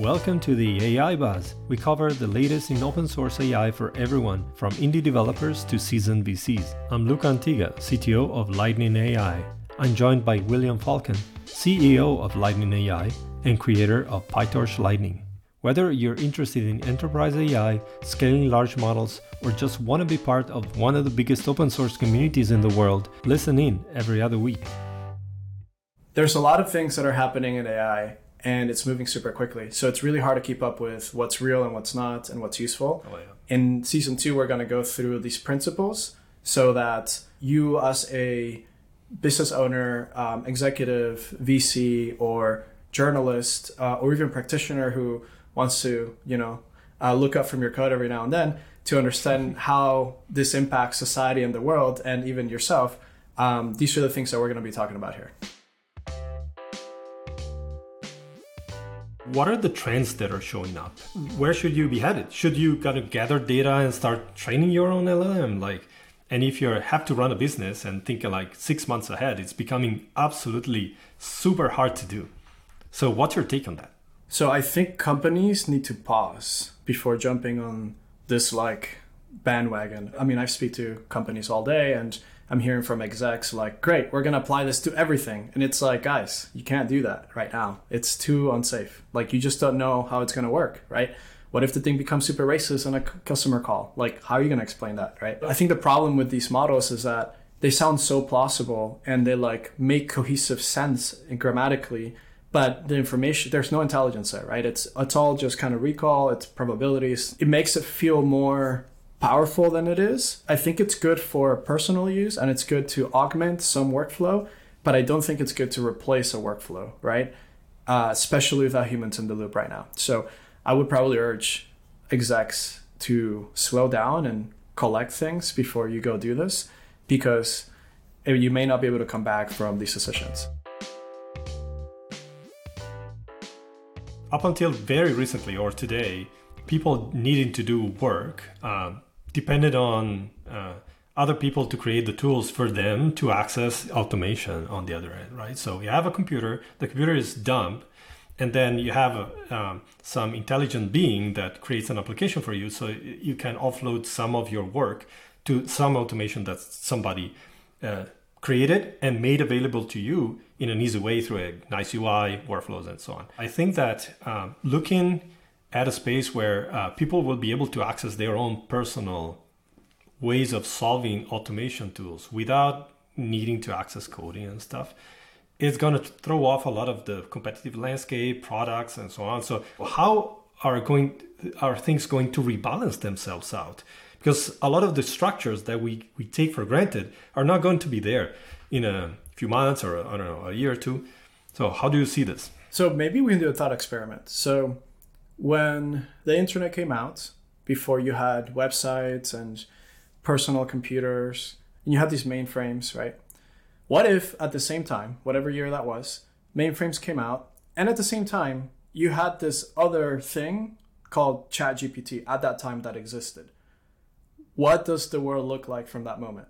Welcome to the AI Buzz. We cover the latest in open source AI for everyone, from indie developers to seasoned VCs. I'm Luca Antiga, CTO of Lightning AI. I'm joined by William Falcon, CEO of Lightning AI and creator of PyTorch Lightning. Whether you're interested in enterprise AI, scaling large models, or just want to be part of one of the biggest open source communities in the world, listen in every other week. There's a lot of things that are happening in AI and it's moving super quickly. So it's really hard to keep up with what's real and what's not and what's useful. Oh, yeah. In season two, we're going to go through these principles so that you, as a business owner, um, executive, VC, or journalist, uh, or even practitioner who wants to, you know, uh, look up from your code every now and then to understand how this impacts society and the world and even yourself, um, these are the things that we're going to be talking about here. What are the trends that are showing up? Where should you be headed? Should you kind of gather data and start training your own LLM? Like, and if you have to run a business and think like six months ahead, it's becoming absolutely super hard to do. So, what's your take on that? So, I think companies need to pause before jumping on this like bandwagon. I mean, I speak to companies all day and I'm hearing from execs like, great, we're going to apply this to everything. And it's like, guys, you can't do that right now. It's too unsafe. Like, you just don't know how it's going to work, right? What if the thing becomes super racist on a customer call? Like, how are you going to explain that, right? I think the problem with these models is that they sound so plausible and they like make cohesive sense grammatically but the information there's no intelligence there right it's it's all just kind of recall it's probabilities it makes it feel more powerful than it is. I think it's good for personal use and it's good to augment some workflow, but I don't think it's good to replace a workflow, right? Uh, especially without humans in the loop right now. So I would probably urge execs to slow down and collect things before you go do this because you may not be able to come back from these decisions. Up until very recently or today, people needing to do work um, depended on uh, other people to create the tools for them to access automation on the other end, right? So you have a computer, the computer is dumb, and then you have a, um, some intelligent being that creates an application for you so you can offload some of your work to some automation that somebody uh, created and made available to you in an easy way through a nice UI, workflows, and so on. I think that um, looking at a space where uh, people will be able to access their own personal ways of solving automation tools without needing to access coding and stuff. It's going to throw off a lot of the competitive landscape products and so on. So how are going are things going to rebalance themselves out? Because a lot of the structures that we, we take for granted are not going to be there in a few months or i don't know a year or two. So how do you see this? So maybe we can do a thought experiment. So when the internet came out, before you had websites and personal computers, and you had these mainframes, right? What if at the same time, whatever year that was, mainframes came out, and at the same time, you had this other thing called ChatGPT at that time that existed? What does the world look like from that moment?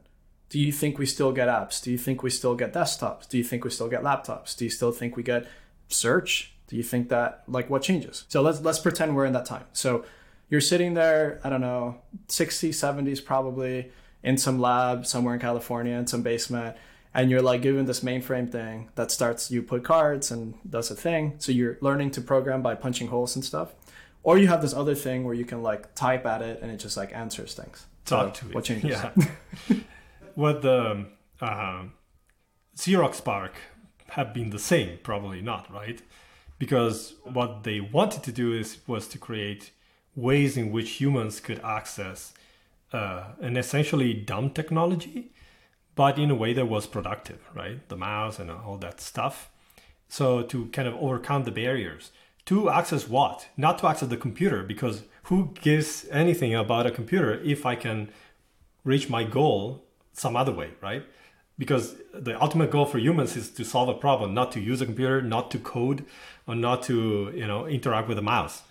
Do you think we still get apps? Do you think we still get desktops? Do you think we still get laptops? Do you still think we get search? Do you think that like what changes? So let's let's pretend we're in that time. So you're sitting there, I don't know, 60s, 70s probably in some lab somewhere in California in some basement and you're like given this mainframe thing that starts you put cards and does a thing. So you're learning to program by punching holes and stuff. Or you have this other thing where you can like type at it and it just like answers things. Talk so to what changes? Yeah. what the uh, Xerox PARC have been the same, probably not, right? Because what they wanted to do is was to create ways in which humans could access uh, an essentially dumb technology, but in a way that was productive, right? The mouse and all that stuff. So to kind of overcome the barriers to access what? Not to access the computer, because who gives anything about a computer if I can reach my goal some other way, right? Because the ultimate goal for humans is to solve a problem not to use a computer not to code or not to you know interact with a mouse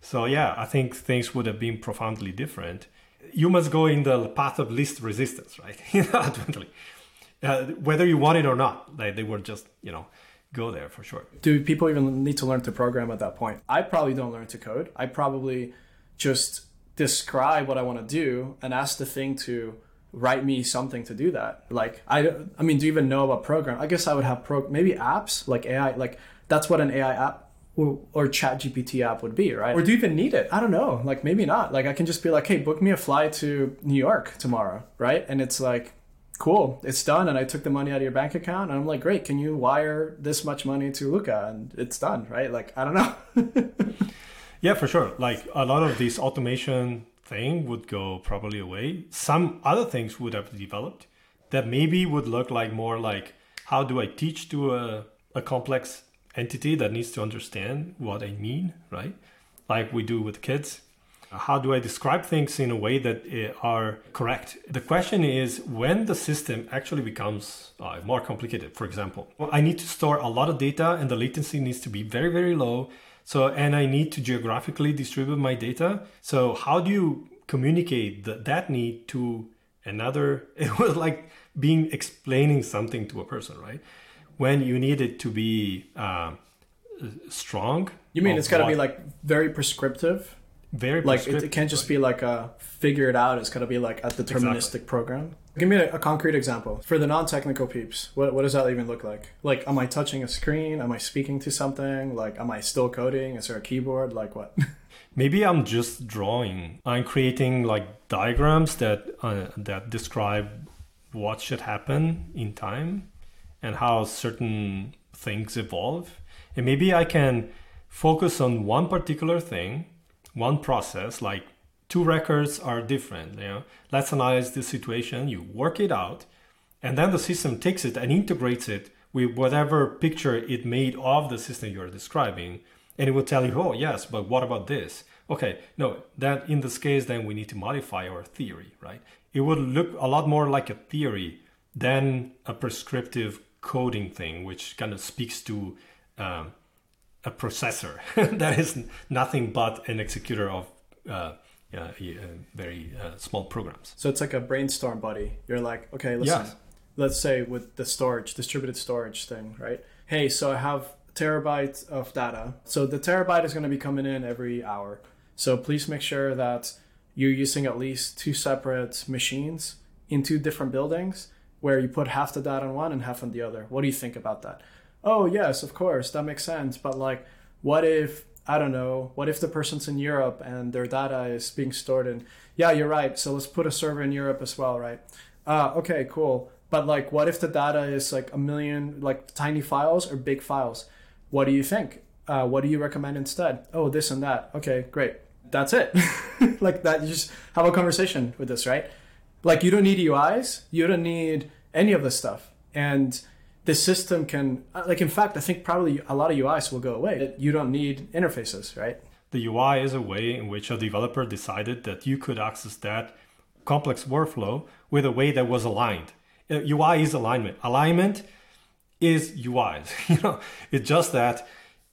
so yeah i think things would have been profoundly different humans go in the path of least resistance right ultimately uh, whether you want it or not like they were just you know go there for sure. Do people even need to learn to program at that point? I probably don't learn to code. I probably just describe what I want to do and ask the thing to write me something to do that. Like I, I mean, do you even know about program? I guess I would have pro maybe apps like AI. Like that's what an AI app or, or chat gpt app would be right? Or do you even need it? I don't know. Like maybe not. Like i can just be like hey book me a flight to new york tomorrow right? And it's like cool it's done and i took the money out of your bank account and i'm like great can you wire this much money to luca and it's done right? Like i don't know. Yeah for sure. Like a lot of these automation thing would go probably away some other things would have developed that maybe would look like more like how do i teach to a, a complex entity that needs to understand what I mean, right? Like we do with kids. How do I describe things in a way that eh, are correct? The question is when the system actually becomes uh, more complicated. For example, I need to store a lot of data and the latency needs to be very, very low. So, and I need to geographically distribute my data. So, how do you communicate the, that need to another? It was like being explaining something to a person, right? when you need it to be uh, strong. You mean it's got to be like very prescriptive? Very like it, it, can't just be like a figure it out. It's got to be like a deterministic exactly. program. Give me a, a, concrete example for the non-technical peeps. What, what does that even look like? Like, am I touching a screen? Am I speaking to something? Like, am I still coding? Is there a keyboard? Like what? Maybe I'm just drawing. I'm creating like diagrams that uh, that describe what should happen in time and how certain things evolve. And maybe I can focus on one particular thing, one process, like two records are different. You know, let's analyze this situation. You work it out, and then the system takes it and integrates it with whatever picture it made of the system you're describing, and it will tell you, oh yes, but what about this? Okay, no, that in this case, then we need to modify our theory, right? It would look a lot more like a theory than a prescriptive coding thing, which kind of speaks to um, a processor that is nothing but an executor of uh, uh, very uh, small programs. So it's like a brainstorm buddy. You're like, okay, listen, yes. let's say with the storage, distributed storage thing, right? Hey, so I have terabyte of data. So the terabyte is going to be coming in every hour. So please make sure that you're using at least two separate machines in two different buildings where you put half the data on one and half on the other. What do you think about that? Oh, yes, of course, that makes sense. But like, what if, I don't know, what if the person's in Europe and their data is being stored in, yeah, you're right. So let's put a server in Europe as well, right? Uh, okay, cool. But like, what if the data is like a million, like tiny files or big files? What do you think? Uh, what do you recommend instead? Oh, this and that. Okay, great. That's it. like that, you just have a conversation with this, right? Like you don't need UIs. You don't need any of this stuff. And the system can, like, in fact, I think probably a lot of UIs will go away. You don't need interfaces, right? The UI is a way in which a developer decided that you could access that complex workflow with a way that was aligned. UI uh, is alignment. Alignment is UIs. you know, it's just that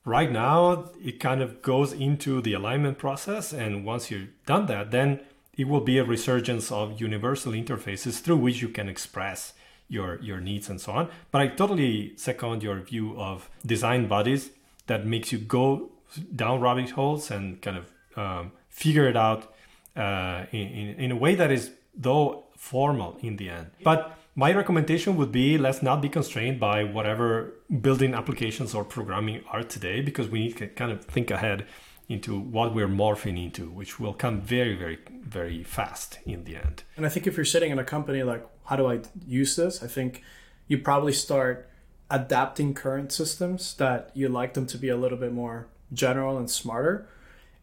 right now it kind of goes into the alignment process, and once you've done that, then it will be a resurgence of universal interfaces through which you can express your your needs and so on. But I totally second your view of design bodies that makes you go down rabbit holes and kind of um, figure it out uh, in, in, in a way that is though formal in the end. But my recommendation would be let's not be constrained by whatever building applications or programming are today because we need to kind of think ahead into what we're morphing into, which will come very, very, very fast in the end. And I think if you're sitting in a company like, how do I use this? I think you probably start adapting current systems that you like them to be a little bit more general and smarter.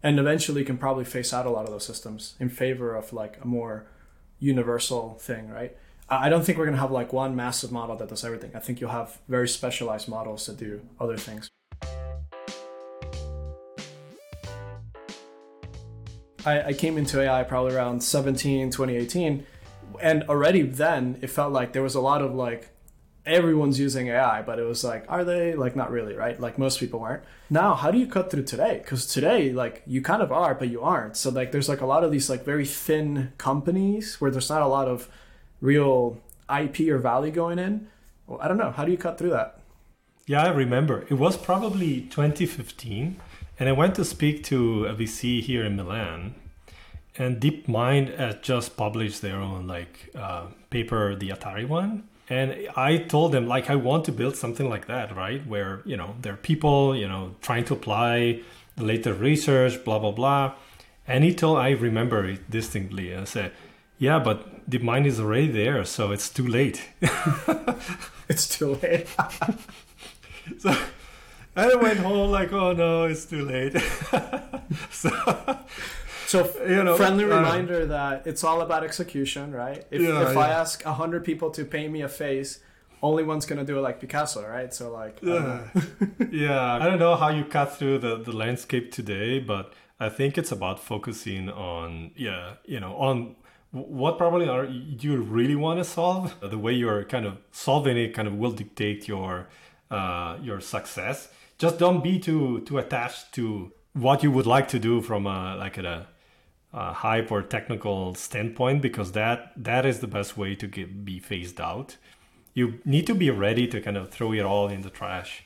And eventually you can probably phase out a lot of those systems in favor of like a more universal thing, right? I don't think we're going to have like one massive model that does everything. I think you'll have very specialized models that do other things. I, I came into AI probably around 17, 2018. And already then it felt like there was a lot of like, everyone's using AI, but it was like, are they? Like, not really, right? Like, most people weren't. Now, how do you cut through today? Because today, like, you kind of are, but you aren't. So, like, there's like a lot of these like very thin companies where there's not a lot of real IP or value going in. Well, I don't know. How do you cut through that? Yeah, I remember. It was probably 2015, and I went to speak to a VC here in Milan, and DeepMind had just published their own like uh, paper, the Atari one. And I told them like I want to build something like that, right? Where you know there are people you know trying to apply the latest research, blah blah blah. And he told I remember it distinctly. I said, "Yeah, but DeepMind is already there, so it's too late." it's too late. so I went home like, "Oh no, it's too late." so so you know, friendly uh, reminder that it's all about execution, right? If, yeah, if yeah. I ask hundred people to paint me a face, only one's gonna do it like Picasso, right? So like, yeah, yeah. I don't know how you cut through the the landscape today, but I think it's about focusing on, yeah, you know, on what probably are you really want to solve. The way you're kind of solving it kind of will dictate your uh, your success. Just don't be too too attached to what you would like to do from a like a uh, hype or technical standpoint because that that is the best way to get be phased out. You need to be ready to kind of throw it all in the trash,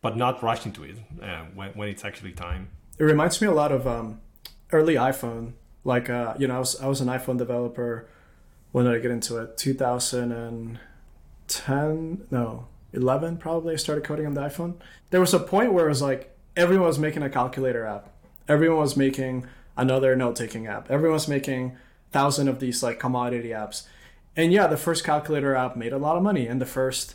but not rush into it uh, when when it's actually time. It reminds me a lot of um, early iPhone. Like uh, you know, I was I was an iPhone developer. When did I get into it? 2010? No, 11 probably. I started coding on the iPhone. There was a point where it was like everyone was making a calculator app. Everyone was making another note taking app. everyone was making thousand of these like commodity apps. And yeah, the first calculator app made a lot of money, and the first,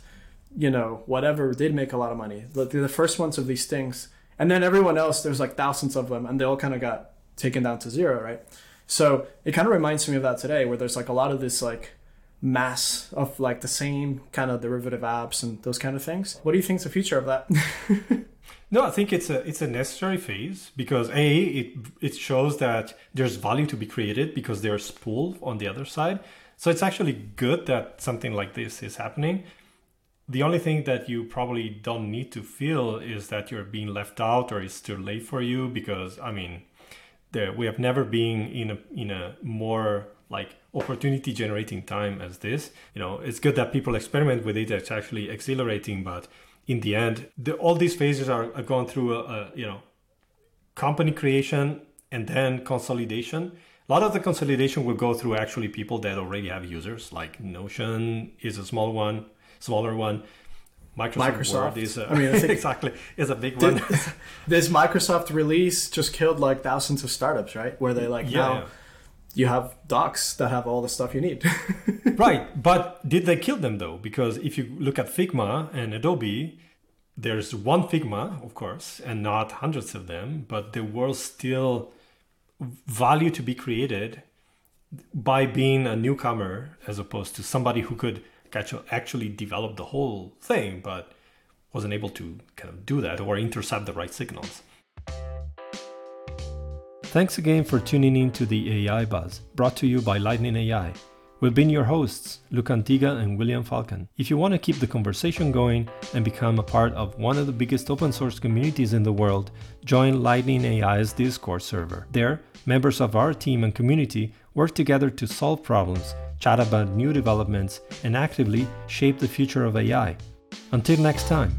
you know, whatever did make a lot of money. The, the first ones of these things, and then everyone else, there's like thousands of them, and they all kind of got taken down to zero, right? So it kind of reminds me of that today, where there's like a lot of this like mass of like the same kind of derivative apps and those kind of things. What do you think is the future of that? No, I think it's a it's a necessary phase because a it it shows that there's value to be created because there's pull on the other side. So it's actually good that something like this is happening. The only thing that you probably don't need to feel is that you're being left out or it's too late for you because I mean, there we have never been in a in a more like opportunity generating time as this. You know, it's good that people experiment with it. It's actually exhilarating, but in the end, the, all these phases are, are going through a, a, you know company creation and then consolidation. A lot of the consolidation will go through actually people that already have users, like Notion is a small one, smaller one. Microsoft, Microsoft. is a, I mean, I exactly is a big one. this Microsoft release just killed like thousands of startups, right? Where they like yeah, now yeah. You have docs that have all the stuff you need. right, but did they kill them though? Because if you look at Figma and Adobe, there's one Figma, of course, and not hundreds of them, but there was still value to be created by being a newcomer as opposed to somebody who could actually develop the whole thing, but wasn't able to kind of do that or intercept the right signals. Thanks again for tuning in to the AI Buzz, brought to you by Lightning AI. We've been your hosts, Luca Antiga and William Falcon. If you want to keep the conversation going and become a part of one of the biggest open source communities in the world, join Lightning AI's Discord server. There, members of our team and community work together to solve problems, chat about new developments, and actively shape the future of AI. Until next time.